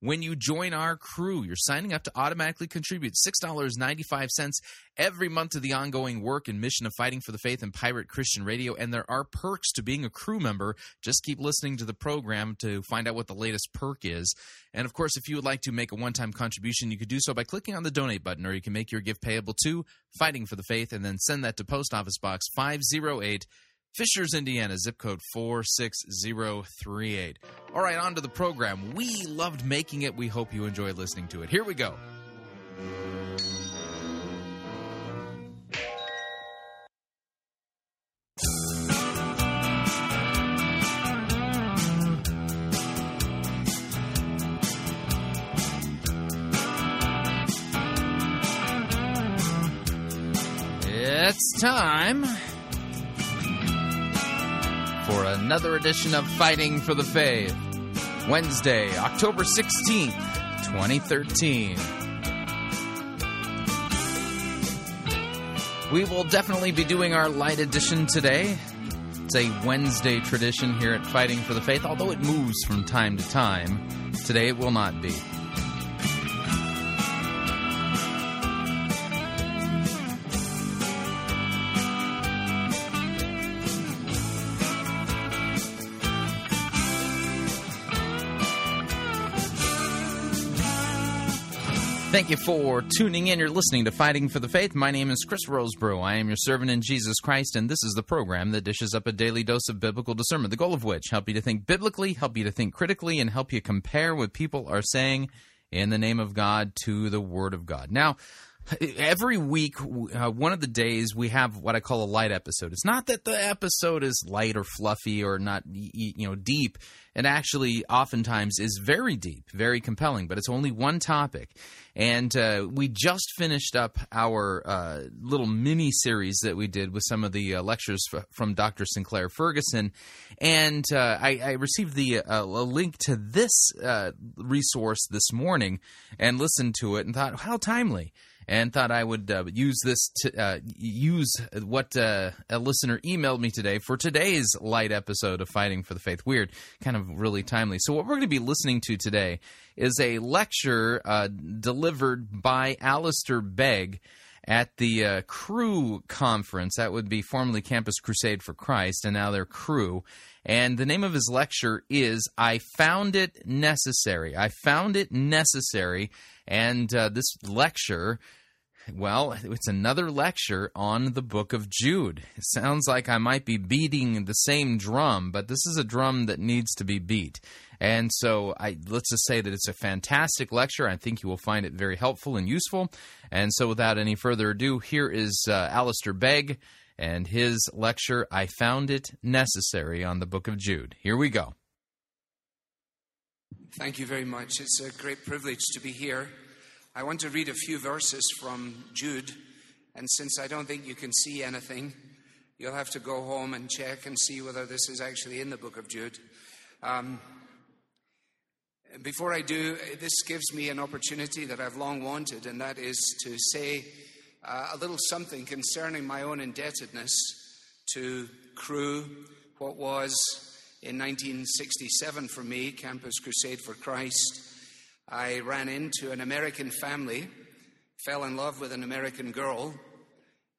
When you join our crew, you're signing up to automatically contribute $6.95 every month to the ongoing work and mission of Fighting for the Faith and Pirate Christian Radio. And there are perks to being a crew member. Just keep listening to the program to find out what the latest perk is. And of course, if you would like to make a one time contribution, you could do so by clicking on the donate button, or you can make your gift payable to Fighting for the Faith and then send that to Post Office Box 508. Fishers, Indiana, zip code 46038. All right, on to the program. We loved making it. We hope you enjoyed listening to it. Here we go. It's time for another edition of Fighting for the Faith. Wednesday, October 16th, 2013. We will definitely be doing our light edition today. It's a Wednesday tradition here at Fighting for the Faith, although it moves from time to time. Today it will not be. Thank you for tuning in. You're listening to Fighting for the Faith. My name is Chris Rosebrough. I am your servant in Jesus Christ, and this is the program that dishes up a daily dose of biblical discernment, the goal of which help you to think biblically, help you to think critically, and help you compare what people are saying in the name of God to the Word of God. Now, every week uh, one of the days we have what i call a light episode it's not that the episode is light or fluffy or not you know deep it actually oftentimes is very deep very compelling but it's only one topic. And uh, we just finished up our uh, little mini series that we did with some of the uh, lectures f- from dr sinclair ferguson. And uh, I, I, received the uh, a link to this resource this morning and listened to it and thought how timely and thought I would uh, use this to uh, use what uh, a listener emailed me today for today's light episode of Fighting for the Faith. Weird, kind of really timely. So, what we're going to be listening to today is a lecture uh, delivered by Alistair Begg at the uh, Cru Conference. That would be formerly Campus Crusade for Christ, and now they're Cru. And the name of his lecture is I Found It Necessary. I Found It Necessary. And uh, this lecture well, it's another lecture on the book of Jude. It sounds like I might be beating the same drum, but this is a drum that needs to be beat. And so I let's just say that it's a fantastic lecture. I think you will find it very helpful and useful. And so without any further ado, here is uh, Alistair Begg and his lecture, I Found It Necessary on the book of Jude. Here we go. Thank you very much. It's a great privilege to be here. I want to read a few verses from Jude, and since I don't think you can see anything, you'll have to go home and check and see whether this is actually in the book of Jude. Um, before I do, this gives me an opportunity that I've long wanted, and that is to say uh, a little something concerning my own indebtedness to Cru, what was in 1967 for me, Campus Crusade for Christ. I ran into an American family, fell in love with an American girl,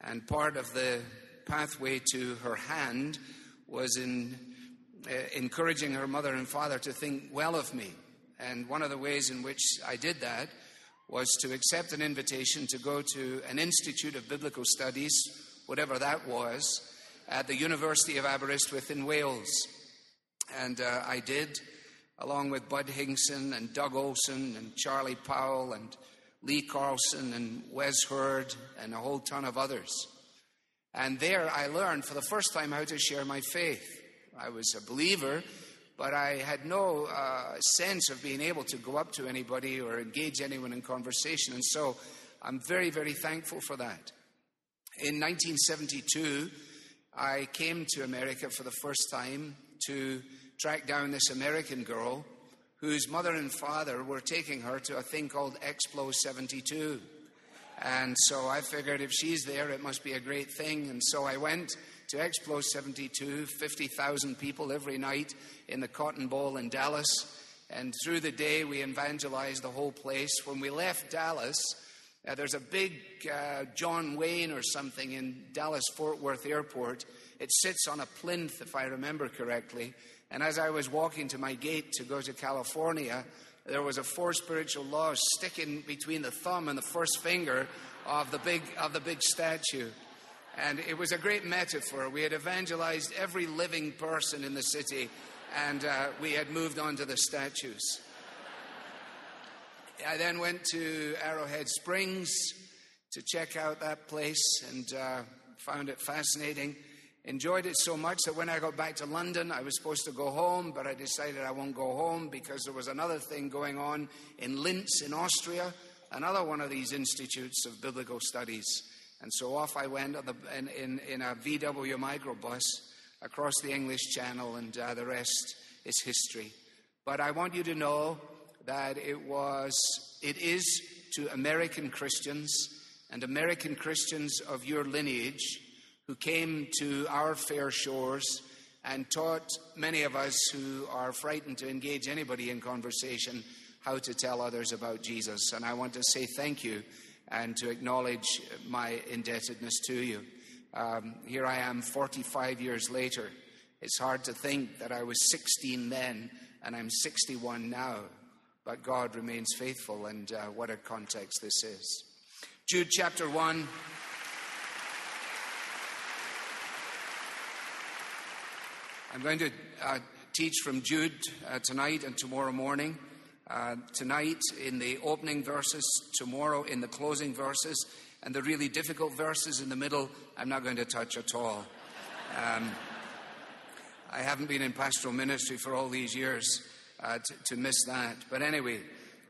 and part of the pathway to her hand was in uh, encouraging her mother and father to think well of me. And one of the ways in which I did that was to accept an invitation to go to an Institute of Biblical Studies, whatever that was, at the University of Aberystwyth in Wales. And uh, I did. Along with Bud Higson and Doug Olson and Charlie Powell and Lee Carlson and Wes Hurd and a whole ton of others. And there I learned for the first time how to share my faith. I was a believer, but I had no uh, sense of being able to go up to anybody or engage anyone in conversation. And so I'm very, very thankful for that. In 1972, I came to America for the first time to track down this American girl whose mother and father were taking her to a thing called Explo 72. And so I figured if she's there, it must be a great thing. And so I went to Explo 72, 50,000 people every night in the Cotton Bowl in Dallas. And through the day, we evangelized the whole place. When we left Dallas, uh, there's a big uh, John Wayne or something in Dallas Fort Worth Airport. It sits on a plinth, if I remember correctly. And as I was walking to my gate to go to California, there was a four spiritual laws sticking between the thumb and the first finger of the big of the big statue. And it was a great metaphor. We had evangelized every living person in the city, and uh, we had moved on to the statues. I then went to Arrowhead Springs to check out that place and uh, found it fascinating enjoyed it so much that when I got back to London, I was supposed to go home, but I decided I won't go home because there was another thing going on in Linz in Austria, another one of these institutes of biblical studies. And so off I went in, in, in a VW microbus across the English Channel, and uh, the rest is history. But I want you to know that it was, it is to American Christians and American Christians of your lineage who came to our fair shores and taught many of us who are frightened to engage anybody in conversation how to tell others about Jesus. And I want to say thank you and to acknowledge my indebtedness to you. Um, here I am 45 years later. It's hard to think that I was 16 then and I'm 61 now, but God remains faithful, and uh, what a context this is. Jude chapter 1. I'm going to uh, teach from Jude uh, tonight and tomorrow morning. Uh, tonight in the opening verses, tomorrow in the closing verses, and the really difficult verses in the middle, I'm not going to touch at all. Um, I haven't been in pastoral ministry for all these years uh, to, to, miss that. But anyway,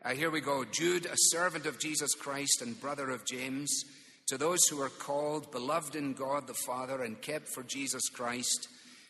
uh, here we go. Jude, a servant of Jesus Christ and brother of James, to those who are called, beloved in God the Father, and kept for Jesus Christ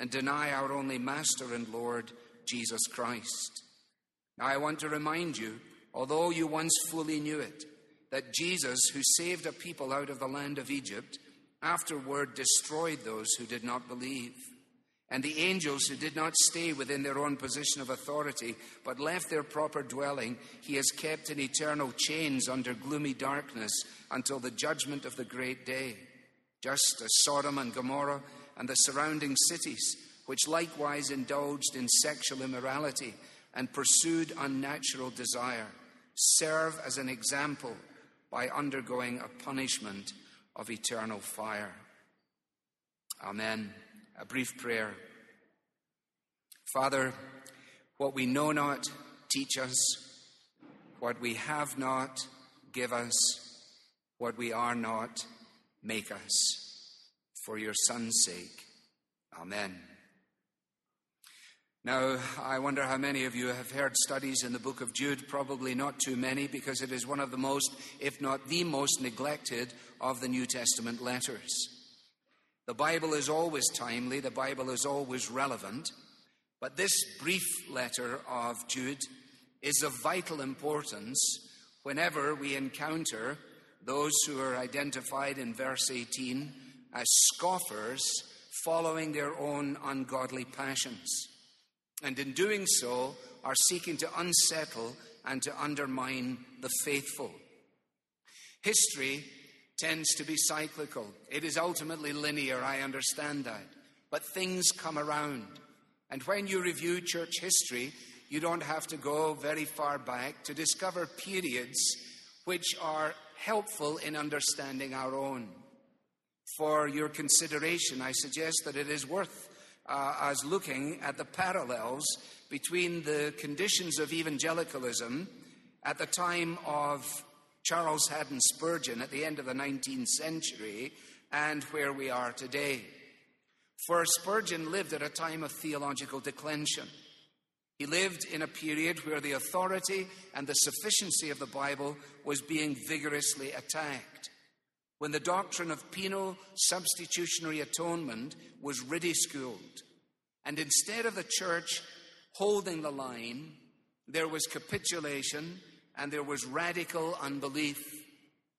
and deny our only Master and Lord, Jesus Christ. Now, I want to remind you, although you once fully knew it, that Jesus, who saved a people out of the land of Egypt, afterward destroyed those who did not believe. And the angels who did not stay within their own position of authority, but left their proper dwelling, he has kept in eternal chains under gloomy darkness until the judgment of the great day. Just as Sodom and Gomorrah and the surrounding cities, which likewise indulged in sexual immorality and pursued unnatural desire, serve as an example by undergoing a punishment of eternal fire. Amen. A brief prayer. Father, what we know not, teach us. What we have not, give us. What we are not, make us for your Son's sake. Amen. Now, I wonder how many of you have heard studies in the book of Jude. Probably not too many, because it is one of the most, if not the most, neglected of the New Testament letters. The Bible is always timely, the Bible is always relevant, but this brief letter of Jude is of vital importance whenever we encounter those who are identified in verse 18 as scoffers following their own ungodly passions. And in doing so, are seeking to unsettle and to undermine the faithful. History tends to be cyclical. It is ultimately linear, I understand that. But things come around. And when you review church history, you don't have to go very far back to discover periods which are helpful in understanding our own. For your consideration, I suggest that it is worth uh, us looking at the parallels between the conditions of evangelicalism at the time of Charles Haddon Spurgeon at the end of the 19th century and where we are today. For Spurgeon lived at a time of theological declension. He lived in a period where the authority and the sufficiency of the Bible was being vigorously attacked. When the doctrine of penal substitutionary atonement was ridiculed, and instead of the church holding the line, there was capitulation and there was radical unbelief.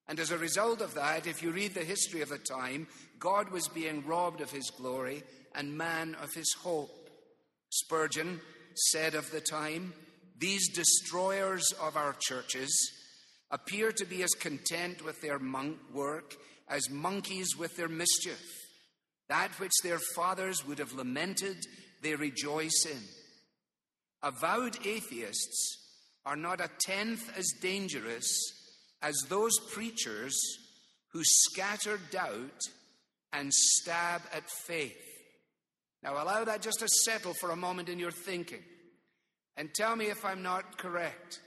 And as a result of that, if you read the history of the time, God was being robbed of his glory and man of his hope. Spurgeon said of the time, These destroyers of our churches appear to be as content with their monk work as monkeys with their mischief. That which their fathers would have lamented, they rejoice in. Avowed atheists are not a tenth as dangerous as those preachers who scatter doubt and stab at faith. Now, allow that just to settle for a moment in your thinking and tell me if I'm not correct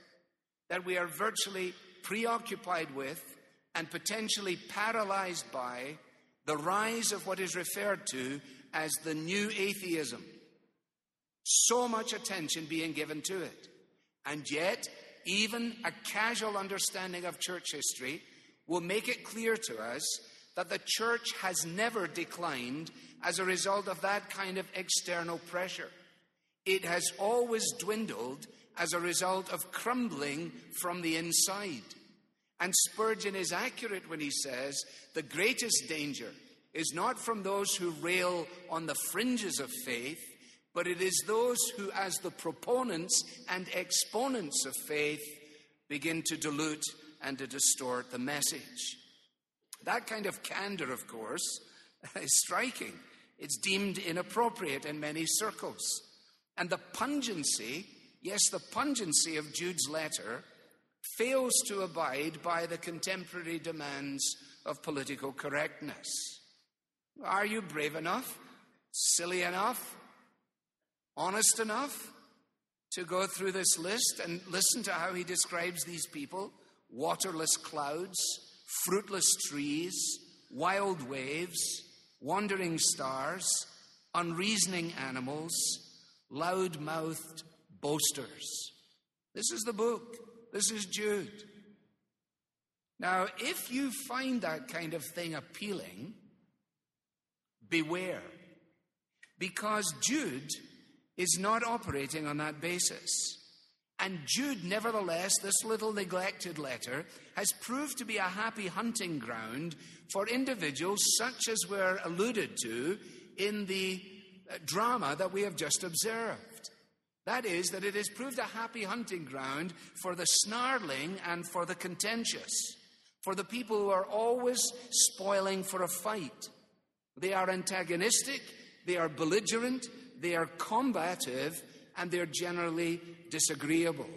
that we are virtually preoccupied with and potentially paralyzed by the rise of what is referred to as the new atheism. So much attention being given to it. And yet, even a casual understanding of church history will make it clear to us that the church has never declined as a result of that kind of external pressure. It has always dwindled as a result of crumbling from the inside. And Spurgeon is accurate when he says the greatest danger is not from those who rail on the fringes of faith, but it is those who, as the proponents and exponents of faith, begin to dilute and to distort the message. That kind of candor, of course, is striking. It's deemed inappropriate in many circles. And the pungency, yes, the pungency of Jude's letter fails to abide by the contemporary demands of political correctness. Are you brave enough, silly enough, honest enough to go through this list and listen to how he describes these people waterless clouds, fruitless trees, wild waves, wandering stars, unreasoning animals, loud mouthed boasters. This is the book. This is Jude. Now, if you find that kind of thing appealing, beware. Because Jude is not operating on that basis. And Jude, nevertheless, this little neglected letter, has proved to be a happy hunting ground for individuals such as were alluded to in the uh, drama that we have just observed. That is, that it has proved a happy hunting ground for the snarling and for the contentious, for the people who are always spoiling for a fight. They are antagonistic, they are belligerent, they are combative, and they're generally disagreeable.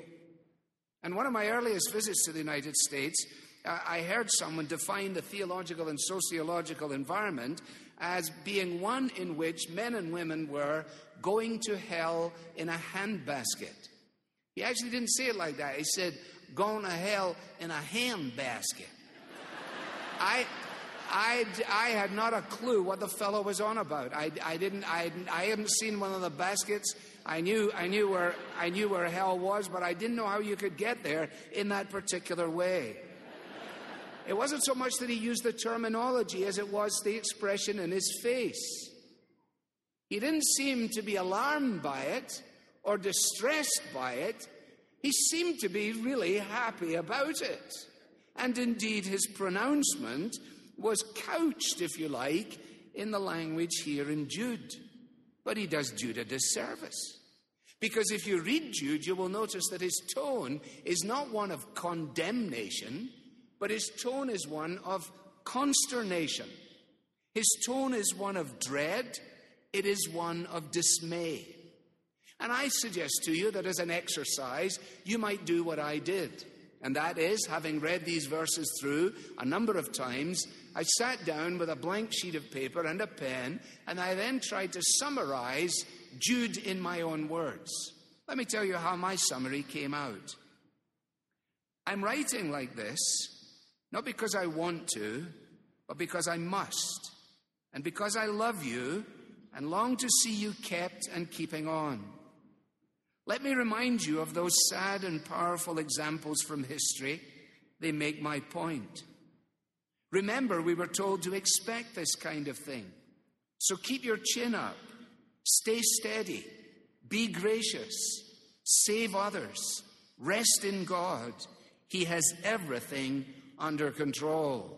And one of my earliest visits to the United States, uh, I heard someone define the theological and sociological environment as being one in which men and women were going to hell in a handbasket. He actually didn't say it like that. He said, going to hell in a handbasket. I, I, I had not a clue what the fellow was on about. I, I didn't, I, I hadn't seen one of the baskets. I knew, I knew where, I knew where hell was, but I didn't know how you could get there in that particular way. It wasn't so much that he used the terminology as it was the expression in his face. He didn't seem to be alarmed by it or distressed by it. He seemed to be really happy about it. And indeed, his pronouncement was couched, if you like, in the language here in Jude. But he does Jude a disservice. Because if you read Jude, you will notice that his tone is not one of condemnation, but his tone is one of consternation. His tone is one of dread, it is one of dismay. And I suggest to you that as an exercise, you might do what I did. And that is, having read these verses through a number of times, I sat down with a blank sheet of paper and a pen, and I then tried to summarize Jude in my own words. Let me tell you how my summary came out. I'm writing like this, not because I want to, but because I must, and because I love you and long to see you kept and keeping on. Let me remind you of those sad and powerful examples from history. They make my point. Remember, we were told to expect this kind of thing. So keep your chin up, stay steady, be gracious, save others, rest in God. He has everything under control.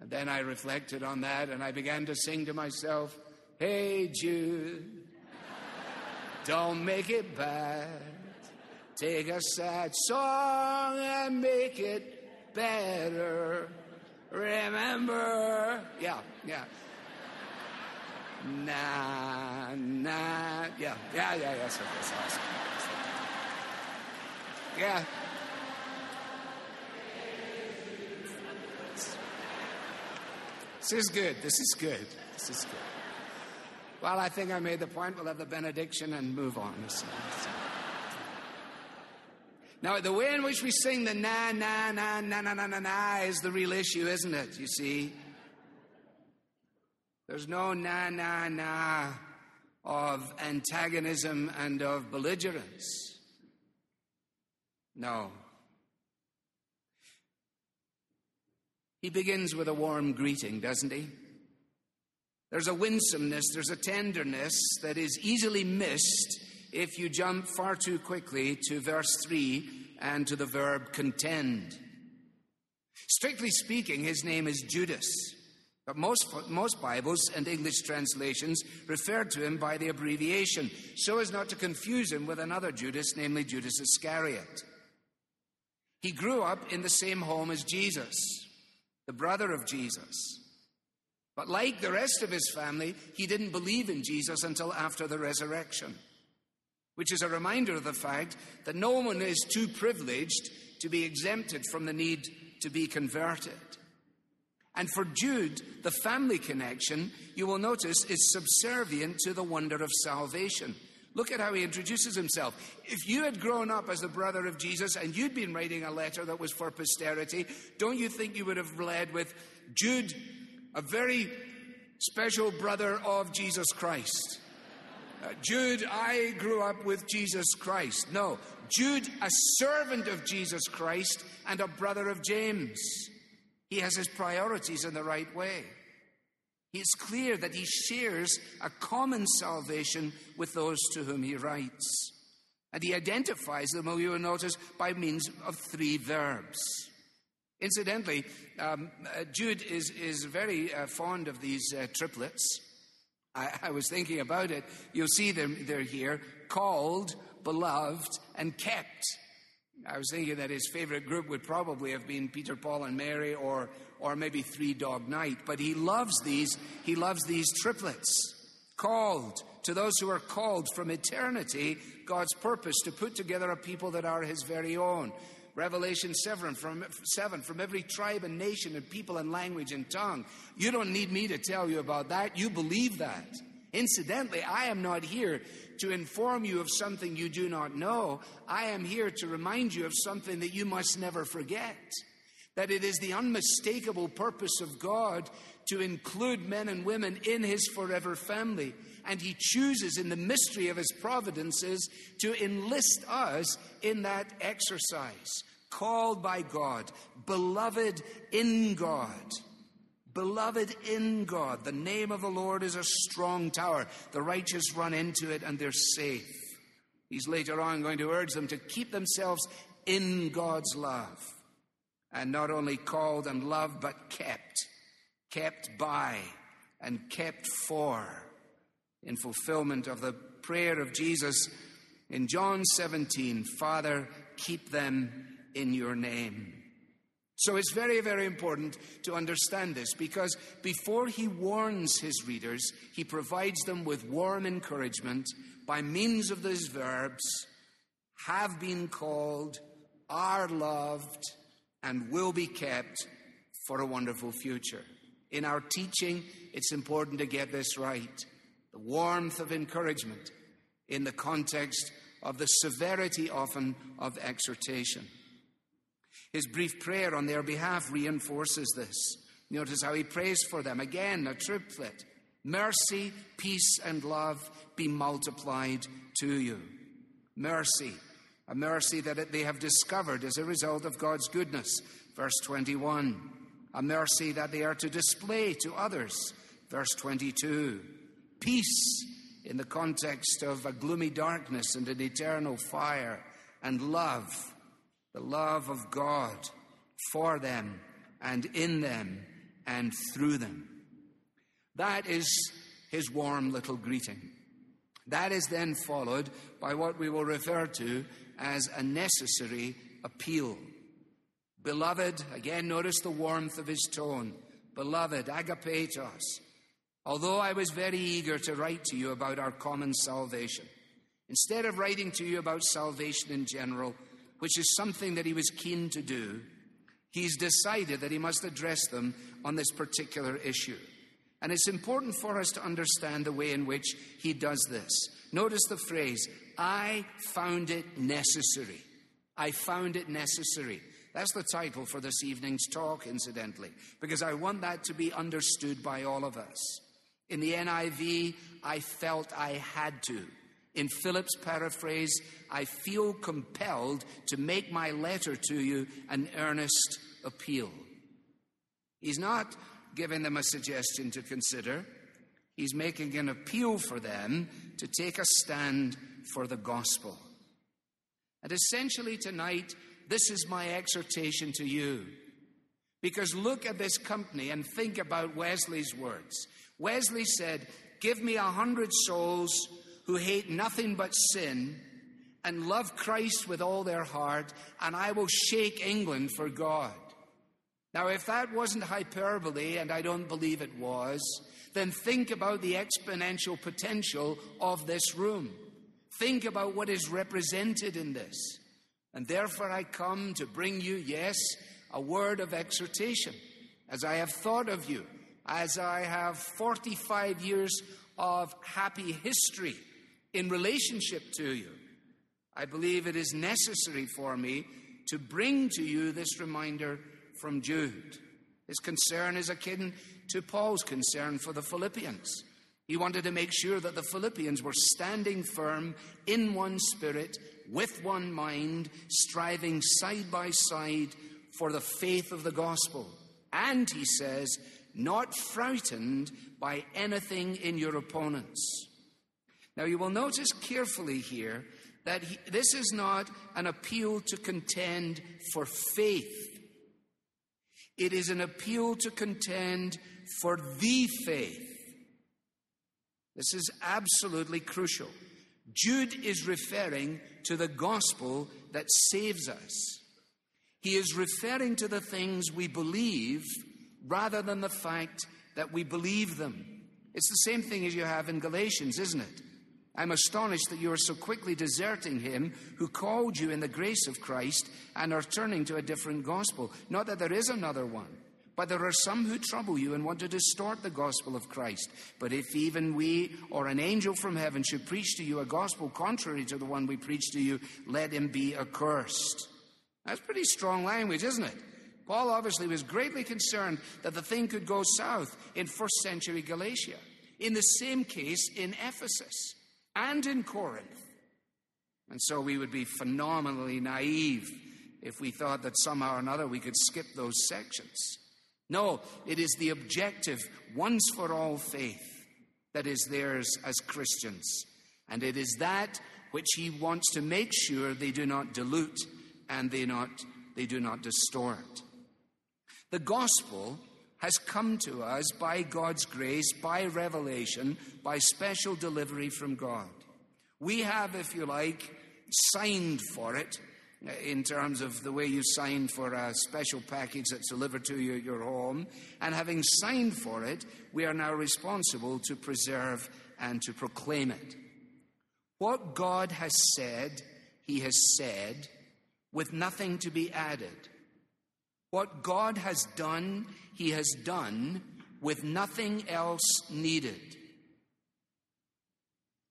And then I reflected on that and I began to sing to myself, Hey Jude, don't make it bad. Take a sad song and make it better. Remember. Yeah, yeah. Nah, nah. Yeah, yeah, yeah, yes, that's awesome. Yeah. This is good. This is good. This is good. Well, I think I made the point. We'll have the benediction and move on. Now, the way in which we sing the na, na, na, na, na, na, na, na is the real issue, isn't it? You see? There's no na, na, na of antagonism and of belligerence. No. He begins with a warm greeting, doesn't he? There's a winsomeness, there's a tenderness that is easily missed if you jump far too quickly to verse 3 and to the verb contend. Strictly speaking, his name is Judas. But most, most Bibles and English translations refer to him by the abbreviation, so as not to confuse him with another Judas, namely Judas Iscariot. He grew up in the same home as Jesus, the brother of Jesus. But like the rest of his family, he didn't believe in Jesus until after the resurrection, which is a reminder of the fact that no one is too privileged to be exempted from the need to be converted. And for Jude, the family connection, you will notice, is subservient to the wonder of salvation. Look at how he introduces himself. If you had grown up as the brother of Jesus and you'd been writing a letter that was for posterity, don't you think you would have led with Jude, a very special brother of Jesus Christ. Uh, Jude, I grew up with Jesus Christ. No, Jude, a servant of Jesus Christ and a brother of James. He has his priorities in the right way. It's clear that he shares a common salvation with those to whom he writes. And he identifies them, you notice, by means of three verbs. Incidentally, um, uh, Jude is, is very uh, fond of these uh, triplets. I, I, was thinking about it. You'll see them, they're here called, beloved, and kept. I was thinking that his favorite group would probably have been Peter, Paul, and Mary, or, or maybe Three Dog Night. But he loves these, he loves these triplets. Called, to those who are called from eternity, God's purpose to put together a people that are his very own. Revelation 7 from, 7 from every tribe and nation and people and language and tongue. You don't need me to tell you about that. You believe that. Incidentally, I am not here to inform you of something you do not know. I am here to remind you of something that you must never forget. That it is the unmistakable purpose of God to include men and women in his forever family. And he chooses in the mystery of his providences to enlist us in that exercise called by God, beloved in God. Beloved in God. The name of the Lord is a strong tower. The righteous run into it and they're safe. He's later on going to urge them to keep themselves in God's love. And not only called and loved, but kept. Kept by and kept for. in fulfillment of the prayer of Jesus in John 17 Father, keep them in your name. So it's very, very important to understand this because before he warns his readers, he provides them with warm encouragement by means of these verbs have been called, are loved, and will be kept for a wonderful future. In our teaching, it's important to get this right. The warmth of encouragement in the context of the severity often of exhortation. His brief prayer on their behalf reinforces this. Notice how he prays for them. Again, a triplet mercy, peace, and love be multiplied to you. Mercy, a mercy that they have discovered as a result of God's goodness. Verse 21. A mercy that they are to display to others. Verse 22. Peace in the context of a gloomy darkness and an eternal fire. And love the love of God for them and in them and through them. That is his warm little greeting. That is then followed by what we will refer to as a necessary appeal. Beloved, again, notice the warmth of his tone. Beloved, agapetos, although I was very eager to write to you about our common salvation, instead of writing to you about salvation in general, which is something that he was keen to do, he's decided that he must address them on this particular issue. And it's important for us to understand the way in which he does this. Notice the phrase, I found it necessary. I found it necessary. That's the title for this evening's talk, incidentally, because I want that to be understood by all of us. In the NIV, I felt I had to. In Phillips paraphrase, I feel compelled to make my letter to you an earnest appeal. He's not giving them a suggestion to consider, he's making an appeal for them to take a stand for the gospel. And essentially, tonight, this is my exhortation to you. Because look at this company and think about Wesley's words. Wesley said, Give me a hundred souls who hate nothing but sin and love Christ with all their heart, and I will shake England for God. Now, if that wasn't hyperbole, and I don't believe it was, then think about the exponential potential of this room. Think about what is represented in this. And therefore, I come to bring you, yes, a word of exhortation, as I have thought of you, as I have 45 years of happy history in relationship to you. I believe it is necessary for me to bring to you this reminder from Jude. His concern is akin to Paul's concern for the Philippians. He wanted to make sure that the Philippians were standing firm in one spirit, with one mind, striving side by side for the faith of the gospel. And, he says, not frightened by anything in your opponents. Now, you will notice carefully here that he, this is not an appeal to contend for faith, it is an appeal to contend for the faith. This is absolutely crucial. Jude is referring to the gospel that saves us. He is referring to the things we believe rather than the fact that we believe them. It's the same thing as you have in Galatians, isn't it? I'm astonished that you are so quickly deserting him who called you in the grace of Christ and are turning to a different gospel. Not that there is another one, but there are some who trouble you and want to distort the gospel of Christ. But if even we or an angel from heaven should preach to you a gospel contrary to the one we preach to you, let him be accursed. That's pretty strong language, isn't it? Paul obviously was greatly concerned that the thing could go south in first century Galatia. In the same case in Ephesus and in Corinth. And so we would be phenomenally naive if we thought that somehow or another we could skip those sections. No, it is the objective, once for all faith, that is theirs as Christians. And it is that which he wants to make sure they do not dilute and they, not, they do not distort. The gospel has come to us by God's grace, by revelation, by special delivery from God. We have, if you like, signed for it uh, in terms of the way you signed for a special package that's delivered to you at your home. And having signed for it, we are now responsible to preserve and to proclaim it. What God has said, He has said, with nothing to be added. What God has done, He has done with nothing else needed.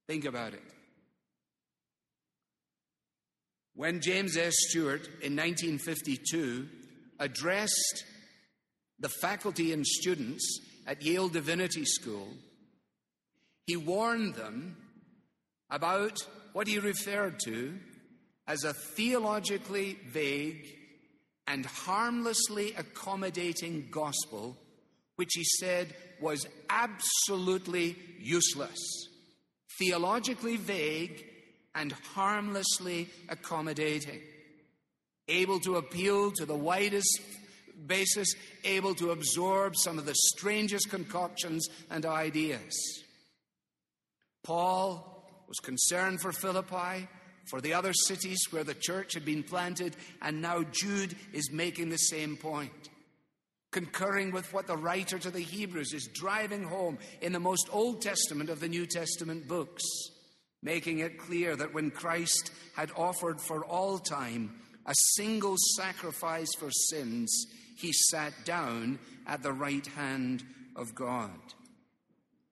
Think about it. When James S. Stewart in 1952 addressed the faculty and students at Yale Divinity School, he warned them about what he referred to as a theologically vague and harmlessly accommodating gospel, which he said was absolutely useless. Theologically vague and harmlessly accommodating, able to appeal to the widest basis, able to absorb some of the strangest concoctions and ideas. Paul was concerned for Philippi, for the other cities where the church had been planted, and now Jude is making the same point. Concurring with what the writer to the Hebrews is driving home in the most Old Testament of the New Testament books making it clear that when Christ had offered for all time a single sacrifice for sins, he sat down at the right hand of God.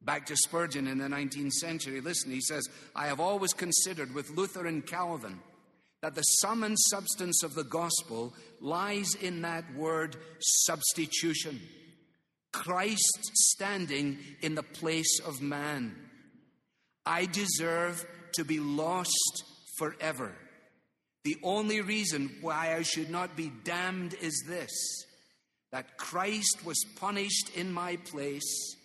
Back to Spurgeon in the 19th century, listen, he says, I have always considered with Luther and Calvin that the sum and substance of the gospel lies in that word substitution. Christ standing in the place of man. I deserve to be lost forever. The only reason why I should not be damned is this that Christ was punished in my place,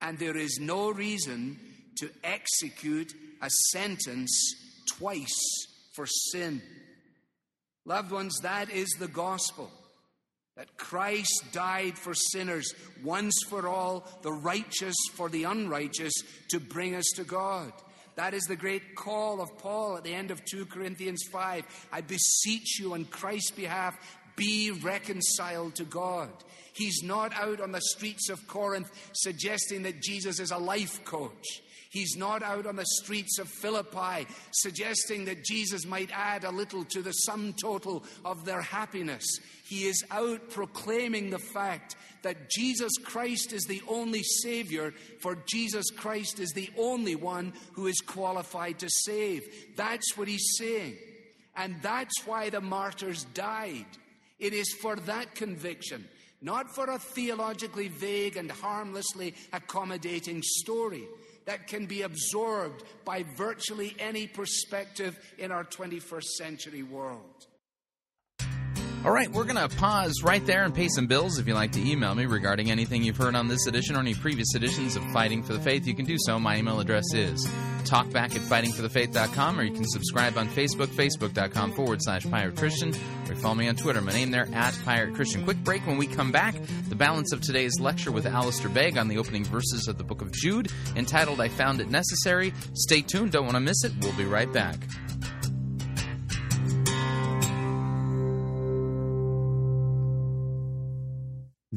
and there is no reason to execute a sentence twice for sin. Loved ones, that is the gospel. That Christ died for sinners once for all, the righteous for the unrighteous, to bring us to God. That is the great call of Paul at the end of 2 Corinthians 5. I beseech you on Christ's behalf, be reconciled to God. He's not out on the streets of Corinth suggesting that Jesus is a life coach. He's not out on the streets of Philippi suggesting that Jesus might add a little to the sum total of their happiness. He is out proclaiming the fact that Jesus Christ is the only Savior, for Jesus Christ is the only one who is qualified to save. That's what he's saying. And that's why the martyrs died. It is for that conviction, not for a theologically vague and harmlessly accommodating story that can be absorbed by virtually any perspective in our 21st century world. All right, we're going to pause right there and pay some bills. If you'd like to email me regarding anything you've heard on this edition or any previous editions of Fighting for the Faith, you can do so. My email address is talkback at fightingforthefaith.com, or you can subscribe on Facebook, facebook.com forward slash pirate Christian, or follow me on Twitter. My name there, at pirate Christian. Quick break when we come back. The balance of today's lecture with Alistair Begg on the opening verses of the book of Jude, entitled I Found It Necessary. Stay tuned, don't want to miss it. We'll be right back.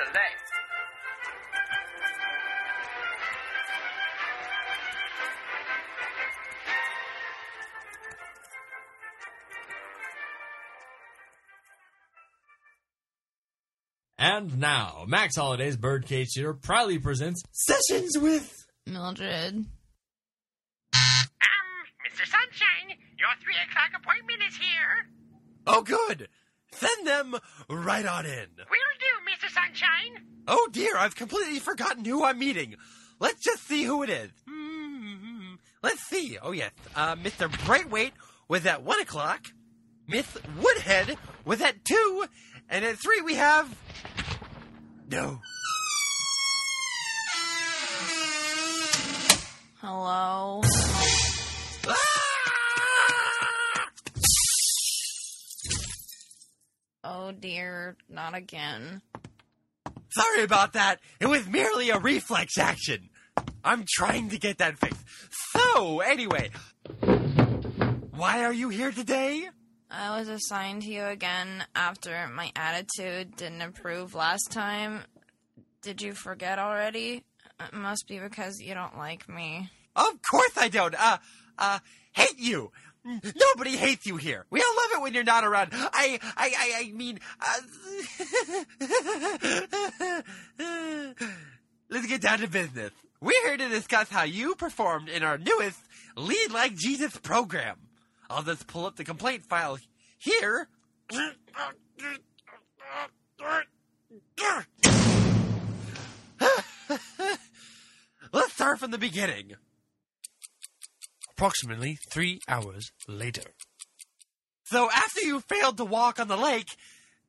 Day Select. And now, Max Holiday's Birdcage Theater proudly presents Sessions with Mildred. Um, Mr. Sunshine, your three o'clock appointment is here. Oh, good. Send them right on in. Will do, Mr. Sunshine. Oh dear, I've completely forgotten who I'm meeting. Let's just see who it is. Hmm, Let's see. Oh yes, uh, Mr. Brightweight was at one o'clock. Miss Woodhead was at two, and at three we have no. Hello? Oh dear, not again. Sorry about that. It was merely a reflex action. I'm trying to get that fixed. So, anyway, why are you here today? I was assigned to you again after my attitude didn't improve last time. Did you forget already? It must be because you don't like me. Of course I don't. Uh, uh, hate you. Nobody hates you here. We all love it when you're not around. I, I, I, I mean, uh, let's get down to business. We're here to discuss how you performed in our newest Lead Like Jesus program. I'll just pull up the complaint file here. Let's start from the beginning. Approximately three hours later. So after you failed to walk on the lake,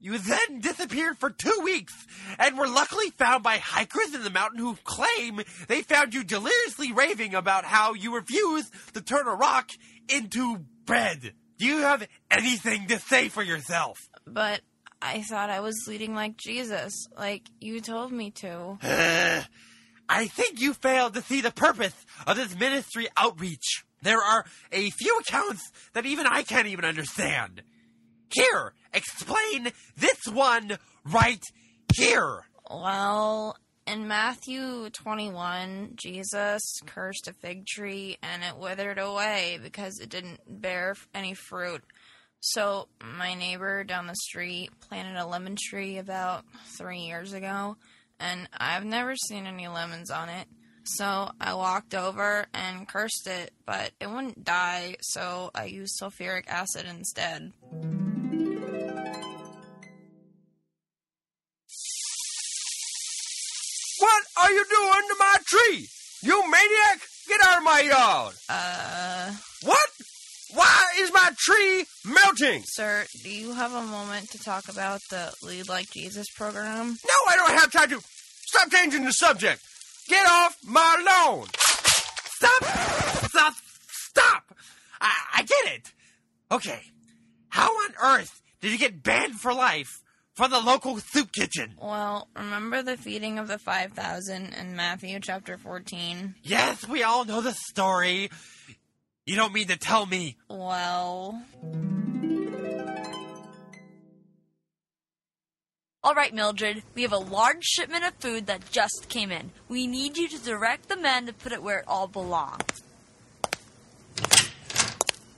you then disappeared for two weeks and were luckily found by hikers in the mountain who claim they found you deliriously raving about how you refused to turn a rock into bread. Do you have anything to say for yourself? But I thought I was leading like Jesus, like you told me to. I think you failed to see the purpose of this ministry outreach. There are a few accounts that even I can't even understand. Here, explain this one right here. Well, in Matthew 21, Jesus cursed a fig tree and it withered away because it didn't bear any fruit. So, my neighbor down the street planted a lemon tree about three years ago, and I've never seen any lemons on it. So, I walked over and cursed it, but it wouldn't die, so I used sulfuric acid instead. What are you doing to my tree? You maniac! Get out of my yard! Uh. What? Why is my tree melting? Sir, do you have a moment to talk about the Lead Like Jesus program? No, I don't have time to. Stop changing the subject. Get off my lawn. Stop! Stop! Stop! I, I get it. Okay. How on earth did you get banned for life from the local soup kitchen? Well, remember the feeding of the 5,000 in Matthew chapter 14? Yes, we all know the story. You don't mean to tell me. Well. All right, Mildred, we have a large shipment of food that just came in. We need you to direct the men to put it where it all belongs.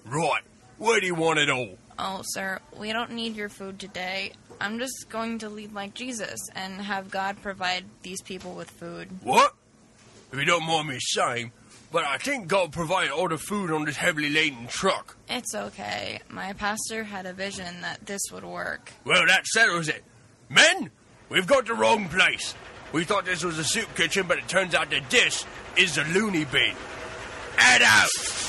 Right. Where do you want it all? Oh, sir, we don't need your food today. I'm just going to lead like Jesus and have God provide these people with food. What? If you don't mind me saying, but I think God provided all the food on this heavily laden truck. It's okay. My pastor had a vision that this would work. Well, that settles it. Men, we've got the wrong place. We thought this was a soup kitchen, but it turns out that this is a loony bin. Add out!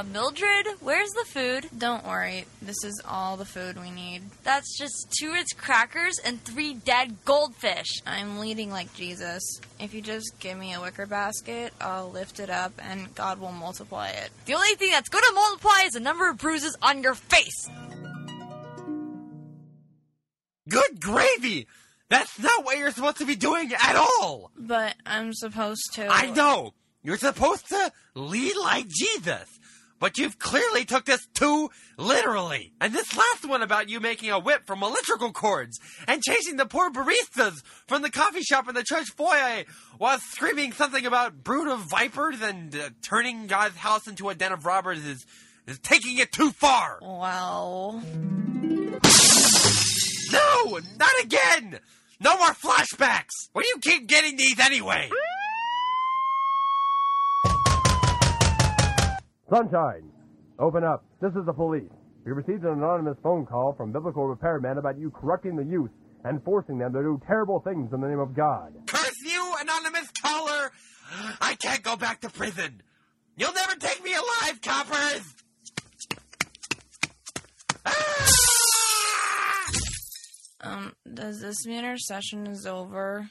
Uh, Mildred, where's the food? Don't worry, this is all the food we need. That's just two Ritz crackers and three dead goldfish. I'm leading like Jesus. If you just give me a wicker basket, I'll lift it up and God will multiply it. The only thing that's going to multiply is the number of bruises on your face. Good gravy! That's not what you're supposed to be doing at all! But I'm supposed to. I know! You're supposed to lead like Jesus. But you've clearly took this too literally. And this last one about you making a whip from electrical cords and chasing the poor baristas from the coffee shop in the church foyer while screaming something about brood of vipers and uh, turning God's house into a den of robbers is, is taking it too far. Well. No, not again! No more flashbacks! Where do you keep getting these anyway? Sunshine, open up. This is the police. We received an anonymous phone call from biblical repairmen about you corrupting the youth and forcing them to do terrible things in the name of God. Curse you, anonymous caller! I can't go back to prison. You'll never take me alive, coppers! Um, does this mean our session is over?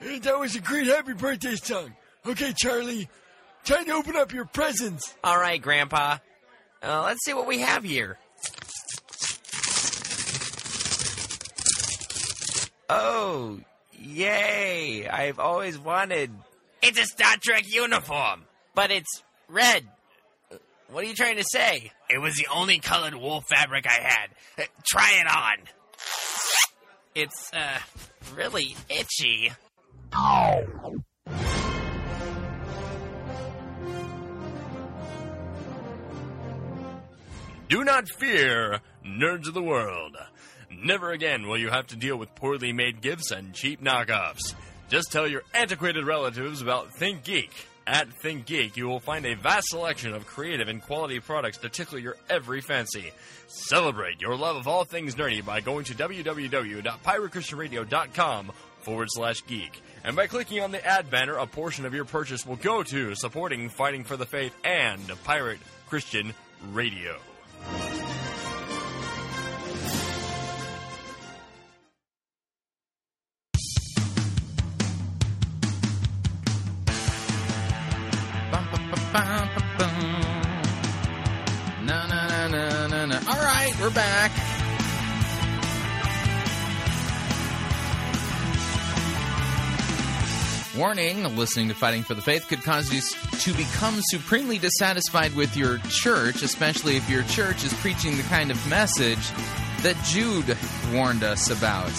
That was a great happy birthday song. Okay, Charlie, time to open up your presents. All right, Grandpa. Uh, let's see what we have here. Oh, yay! I've always wanted. It's a Star Trek uniform. But it's red. What are you trying to say? It was the only colored wool fabric I had. Uh, Try it on. It's, uh, really itchy. Do not fear, nerds of the world. Never again will you have to deal with poorly made gifts and cheap knockoffs. Just tell your antiquated relatives about ThinkGeek. At ThinkGeek, you will find a vast selection of creative and quality products to tickle your every fancy. Celebrate your love of all things nerdy by going to www.piratechristianradio.com forward slash geek. And by clicking on the ad banner, a portion of your purchase will go to supporting Fighting for the Faith and Pirate Christian Radio. All right, we're back. Warning, listening to Fighting for the Faith could cause you to become supremely dissatisfied with your church, especially if your church is preaching the kind of message that Jude warned us about.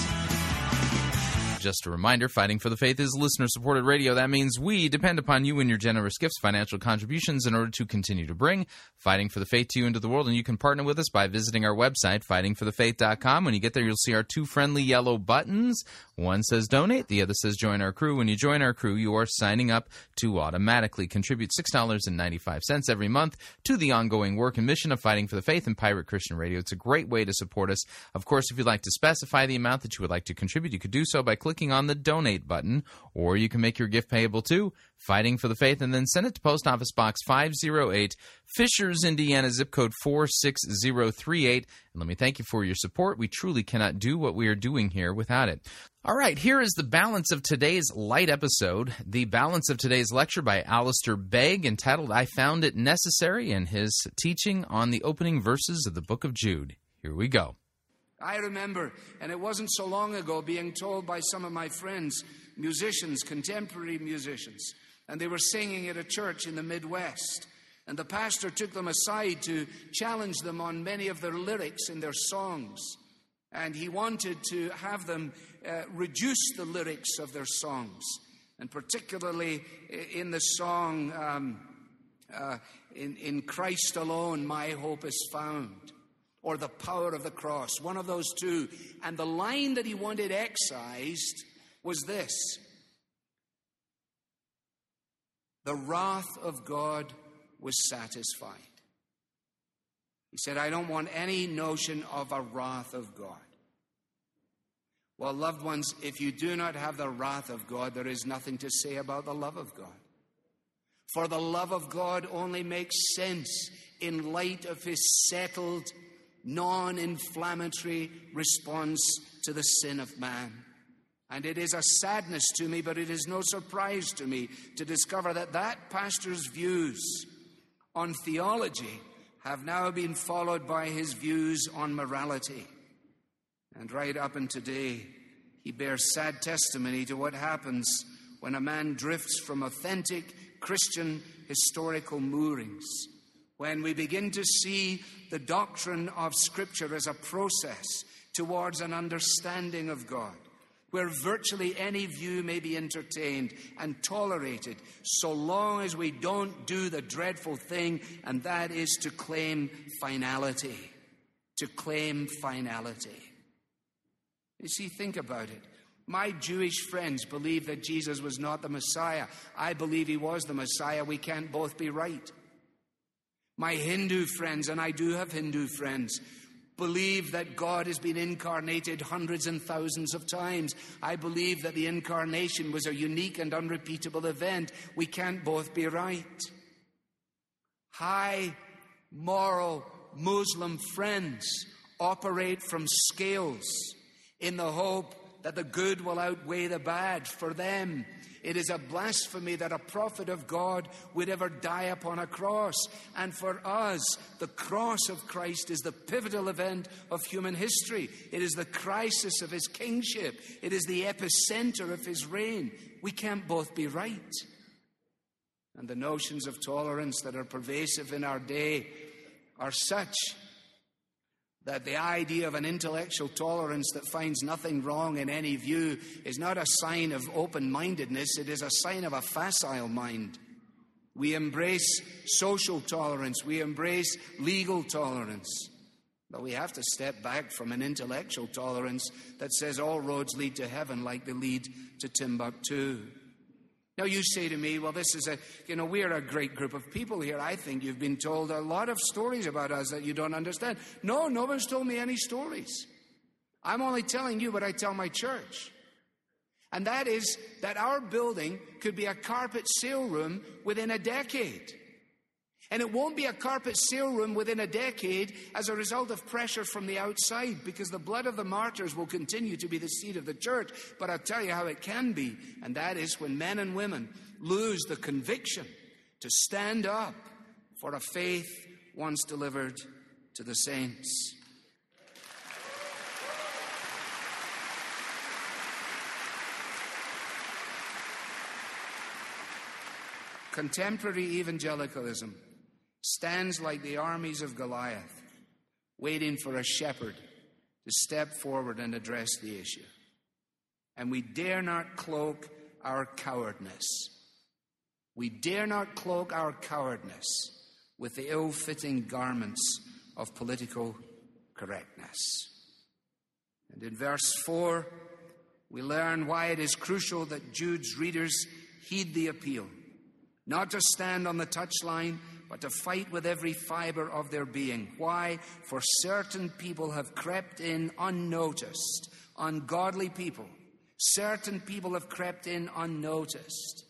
Just a reminder Fighting for the Faith is listener supported radio. That means we depend upon you and your generous gifts, financial contributions, in order to continue to bring Fighting for the Faith to you into the world. And you can partner with us by visiting our website, fightingforthefaith.com. When you get there, you'll see our two friendly yellow buttons. One says donate, the other says join our crew. When you join our crew, you are signing up to automatically contribute $6.95 every month to the ongoing work and mission of Fighting for the Faith and Pirate Christian Radio. It's a great way to support us. Of course, if you'd like to specify the amount that you would like to contribute, you could do so by clicking on the donate button, or you can make your gift payable to Fighting for the Faith and then send it to Post Office Box 508, Fishers, Indiana, zip code 46038. And let me thank you for your support. We truly cannot do what we are doing here without it. All right, here is the balance of today's light episode. The balance of today's lecture by Alistair Begg, entitled I Found It Necessary, and his teaching on the opening verses of the book of Jude. Here we go. I remember, and it wasn't so long ago, being told by some of my friends, musicians, contemporary musicians, and they were singing at a church in the Midwest. And the pastor took them aside to challenge them on many of their lyrics in their songs. And he wanted to have them uh, reduce the lyrics of their songs. And particularly in the song, um, Uh, in, in Christ alone, my hope is found. Or the power of the cross, one of those two. And the line that he wanted excised was this The wrath of God was satisfied. He said, I don't want any notion of a wrath of God. Well, loved ones, if you do not have the wrath of God, there is nothing to say about the love of God. For the love of God only makes sense in light of his settled, non inflammatory response to the sin of man. And it is a sadness to me, but it is no surprise to me to discover that that pastor's views on theology have now been followed by his views on morality. And right up and today, he bears sad testimony to what happens when a man drifts from authentic Christian historical moorings. When we begin to see the doctrine of Scripture as a process towards an understanding of God where virtually any view may be entertained and tolerated so long as we don't do the dreadful thing, and that is to claim finality. To claim finality. You see, think about it. My Jewish friends believe that Jesus was not the Messiah. I believe he was the Messiah. We can't both be right. My Hindu friends, and I do have Hindu friends, believe that God has been incarnated hundreds and thousands of times. I believe that the incarnation was a unique and unrepeatable event. We can't both be right. High moral Muslim friends operate from scales in the hope that the good will outweigh the bad for them. It is a blasphemy that a prophet of God would ever die upon a cross. And for us, the cross of Christ is the pivotal event of human history. It is the crisis of his kingship. It is the epicenter of his reign. We can't both be right. And the notions of tolerance that are pervasive in our day are such that the idea of an intellectual tolerance that finds nothing wrong in any view is not a sign of open mindedness, it is a sign of a facile mind. We embrace social tolerance, we embrace legal tolerance. But we have to step back from an intellectual tolerance that says all roads lead to heaven like they lead to Timbuktu. Now, you say to me, well, this is a, you know, we're a great group of people here. I think you've been told a lot of stories about us that you don't understand. No, no one's told me any stories. I'm only telling you what I tell my church. And that is that our building could be a carpet sale room within a decade. And it won't be a carpet sale room within a decade as a result of pressure from the outside, because the blood of the martyrs will continue to be the seed of the church. But I'll tell you how it can be, and that is when men and women lose the conviction to stand up for a faith once delivered to the saints. Contemporary evangelicalism stands like the armies of Goliath, waiting for a shepherd to step forward and address the issue. And we dare not cloak our cowardness. We dare not cloak our cowardness with the ill fitting garments of political correctness. And in verse 4, we learn why it is crucial that Jude's readers heed the appeal, not to stand on the touchline but to fight with every fiber of their being. Why? For certain people have crept in unnoticed, ungodly people. Certain people have crept in unnoticed.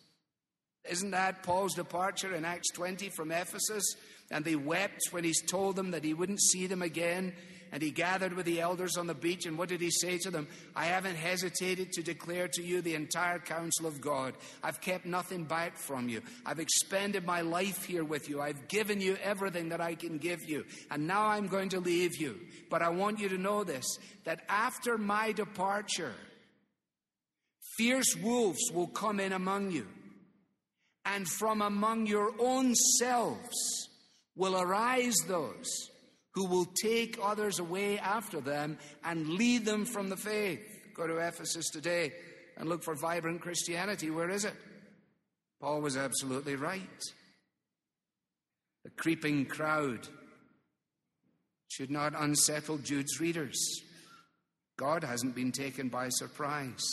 Isn't that Paul's departure in Acts 20 from Ephesus? And they wept when he told them that he wouldn't see them again. And he gathered with the elders on the beach, and what did he say to them? I haven't hesitated to declare to you the entire counsel of God. I've kept nothing back from you. I've expended my life here with you. I've given you everything that I can give you. And now I'm going to leave you. But I want you to know this that after my departure, fierce wolves will come in among you. And from among your own selves will arise those who will take others away after them and lead them from the faith. Go to Ephesus today and look for vibrant Christianity. Where is it? Paul was absolutely right. The creeping crowd should not unsettle Jude's readers. God hasn't been taken by surprise.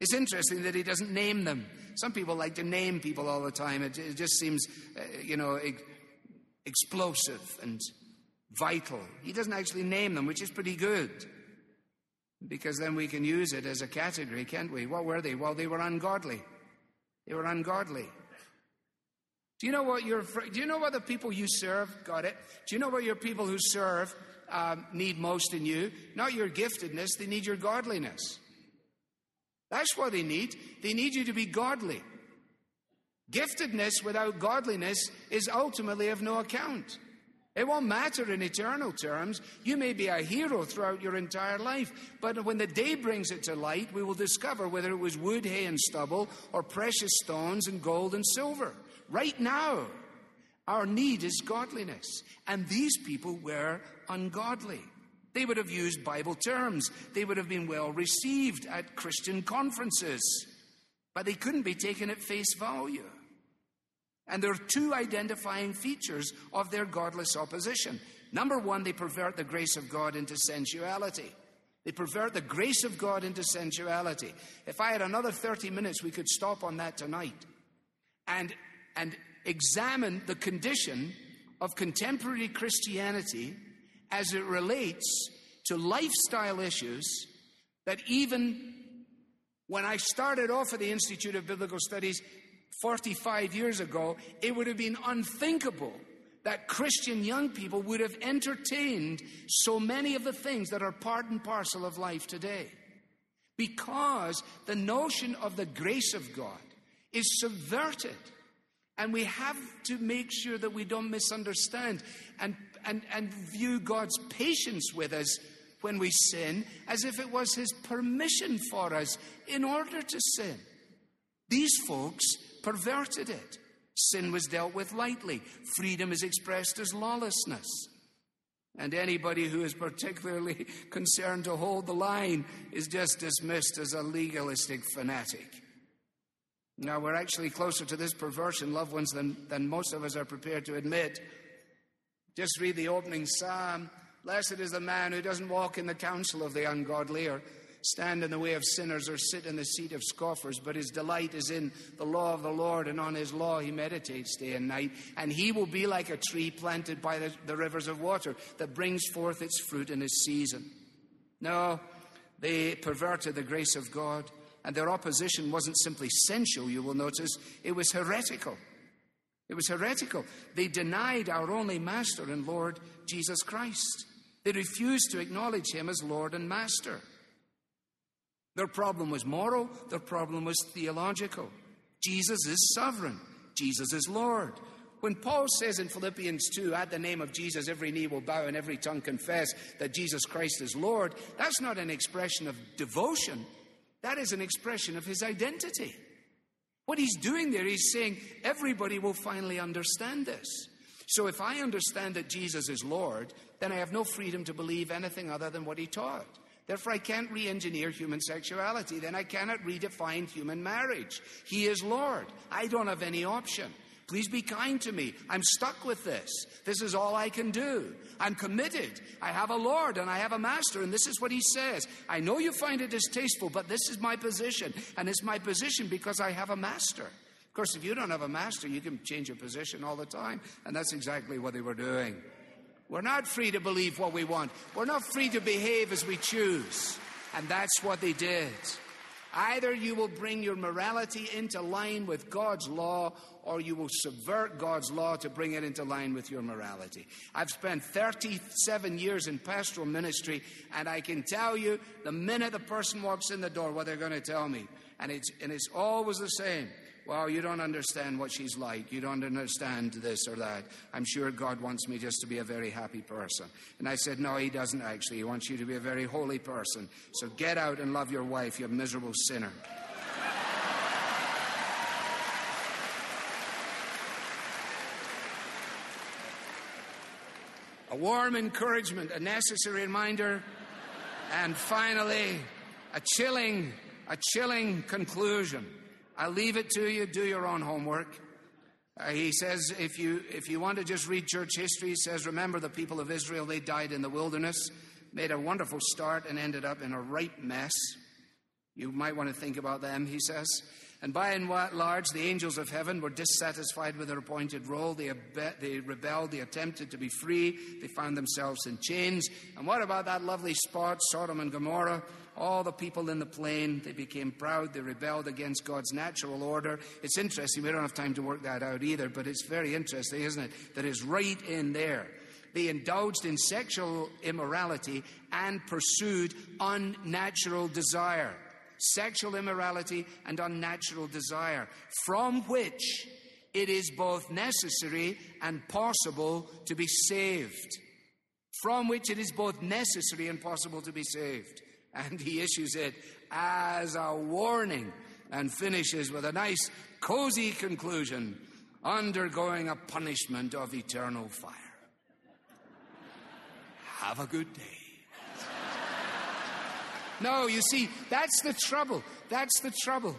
It's interesting that he doesn't name them. Some people like to name people all the time. It, just seems, uh, you know, explosive and vital. He doesn't actually name them, which is pretty good. Because then we can use it as a category, can't we? What were they? Well, they were ungodly. They were ungodly. Do you know what your do you know what the people you serve got it? Do you know what your people who serve um, need most in you? Not your giftedness, they need your godliness. That's what they need. They need you to be godly. Giftedness without godliness is ultimately of no account. It won't matter in eternal terms. You may be a hero throughout your entire life, but when the day brings it to light, we will discover whether it was wood, hay, and stubble, or precious stones and gold and silver. Right now, our need is godliness, and these people were ungodly. They would have used Bible terms, they would have been well received at Christian conferences, but they couldn't be taken at face value. And there are two identifying features of their godless opposition. Number one, they pervert the grace of God into sensuality. They pervert the grace of God into sensuality. If I had another 30 minutes, we could stop on that tonight and, and examine the condition of contemporary Christianity as it relates to lifestyle issues that even when I started off at the Institute of Biblical Studies, 45 years ago, it would have been unthinkable that Christian young people would have entertained so many of the things that are part and parcel of life today. Because the notion of the grace of God is subverted. And we have to make sure that we don't misunderstand and, and, and view God's patience with us when we sin as if it was His permission for us in order to sin. These folks perverted it. Sin was dealt with lightly. Freedom is expressed as lawlessness. And anybody who is particularly concerned to hold the line is just dismissed as a legalistic fanatic. Now, we're actually closer to this perversion, loved ones, than, than most of us are prepared to admit. Just read the opening psalm. Blessed is the man who doesn't walk in the counsel of the ungodly or stand in the way of sinners or sit in the seat of scoffers, but his delight is in the law of the Lord, and on his law he meditates day and night. And he will be like a tree planted by the, the rivers of water that brings forth its fruit in its season. No, they perverted the grace of God, and their opposition wasn't simply sensual, you will notice, it was heretical. It was heretical. They denied our only Master and Lord, Jesus Christ. They refused to acknowledge him as Lord and Master. Their problem was moral, their problem was theological. Jesus is sovereign, Jesus is Lord. When Paul says in Philippians 2, at the name of Jesus, every knee will bow and every tongue confess that Jesus Christ is Lord, that's not an expression of devotion, that is an expression of his identity. What he's doing there, he's saying everybody will finally understand this. So if I understand that Jesus is Lord, then I have no freedom to believe anything other than what he taught. Therefore, I can't re engineer human sexuality. Then I cannot redefine human marriage. He is Lord. I don't have any option. Please be kind to me. I'm stuck with this. This is all I can do. I'm committed. I have a Lord and I have a Master, and this is what He says. I know you find it distasteful, but this is my position. And it's my position because I have a Master. Of course, if you don't have a Master, you can change your position all the time. And that's exactly what they were doing. We're not free to believe what we want. We're not free to behave as we choose. And that's what they did. Either you will bring your morality into line with God's law, or you will subvert God's law to bring it into line with your morality. I've spent 37 years in pastoral ministry, and I can tell you the minute a person walks in the door what they're going to tell me. And it's, and it's always the same. Well, you don't understand what she's like. You don't understand this or that. I'm sure God wants me just to be a very happy person. And I said, No, He doesn't actually. He wants you to be a very holy person. So get out and love your wife, you miserable sinner. a warm encouragement, a necessary reminder, and finally, a chilling, a chilling conclusion. I leave it to you, do your own homework. Uh, he says, if you, if you want to just read church history, he says, remember the people of Israel, they died in the wilderness, made a wonderful start, and ended up in a ripe mess. You might want to think about them, he says. And by and large, the angels of heaven were dissatisfied with their appointed role. They, abe- they rebelled, they attempted to be free, they found themselves in chains. And what about that lovely spot, Sodom and Gomorrah? all the people in the plain, they became proud, they rebelled against God's natural order. It's interesting, we don't have time to work that out either, but it's very interesting, isn't it? That is right in there. They indulged in sexual immorality and pursued unnatural desire. Sexual immorality and unnatural desire, from which it is both necessary and possible to be saved. From which it is both necessary and possible to be saved and he issues it as a warning and finishes with a nice, cozy conclusion undergoing a punishment of eternal fire. Have a good day. No, you see, that's the trouble. That's the trouble.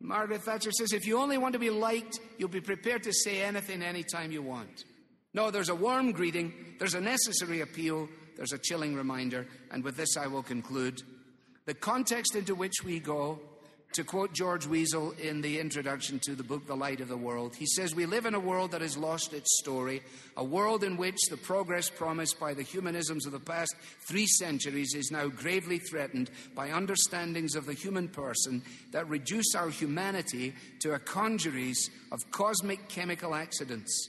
Margaret Thatcher says if you only want to be liked, you'll be prepared to say anything anytime you want. No, there's a warm greeting, there's a necessary appeal, there's a chilling reminder, and with this I will conclude. The context into which we go, to quote George Weigel in the introduction to the book The Light of the World, he says, We live in a world that has lost its story, a world in which the progress promised by the humanisms of the past three centuries is now gravely threatened by understandings of the human person that reduce our humanity to a congeries of cosmic chemical accidents.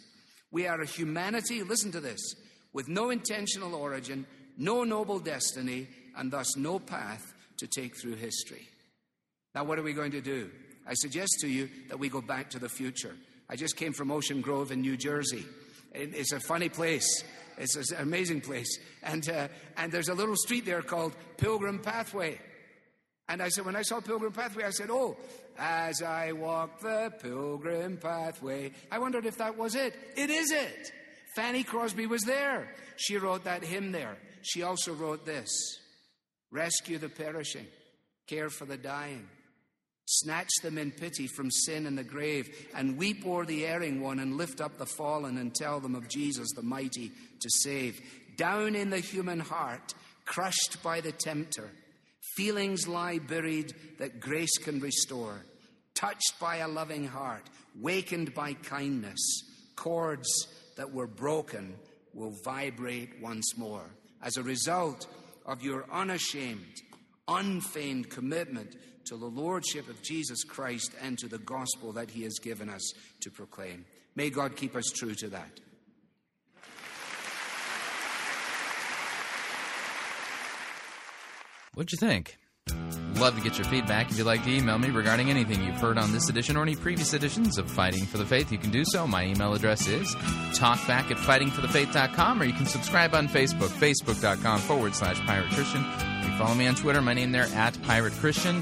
We are a humanity, listen to this, with no intentional origin, no noble destiny, and thus no path to take through history. Now, what are we going to do? I suggest to you that we go back to the future. I just came from Ocean Grove in New Jersey. It's a funny place. It's an amazing place. And, uh, and there's a little street there called Pilgrim Pathway. And I said, when I saw Pilgrim Pathway, I said, oh, as I walk the Pilgrim Pathway. I wondered if that was it. It is it. Fanny Crosby was there. She wrote that hymn there. She also wrote this Rescue the perishing, care for the dying, snatch them in pity from sin and the grave, and weep o'er the erring one, and lift up the fallen, and tell them of Jesus the mighty to save. Down in the human heart, crushed by the tempter, feelings lie buried that grace can restore. Touched by a loving heart, wakened by kindness, chords that were broken will vibrate once more. As a result of your unashamed, unfeigned commitment to the Lordship of Jesus Christ and to the gospel that He has given us to proclaim. May God keep us true to that. What'd you think? Love to get your feedback. If you'd like to email me regarding anything you've heard on this edition or any previous editions of Fighting for the Faith, you can do so. My email address is talkback at fightingforthefaith.com or you can subscribe on Facebook, facebook.com forward slash pirate Christian. You can follow me on Twitter. My name there at Pirate Christian.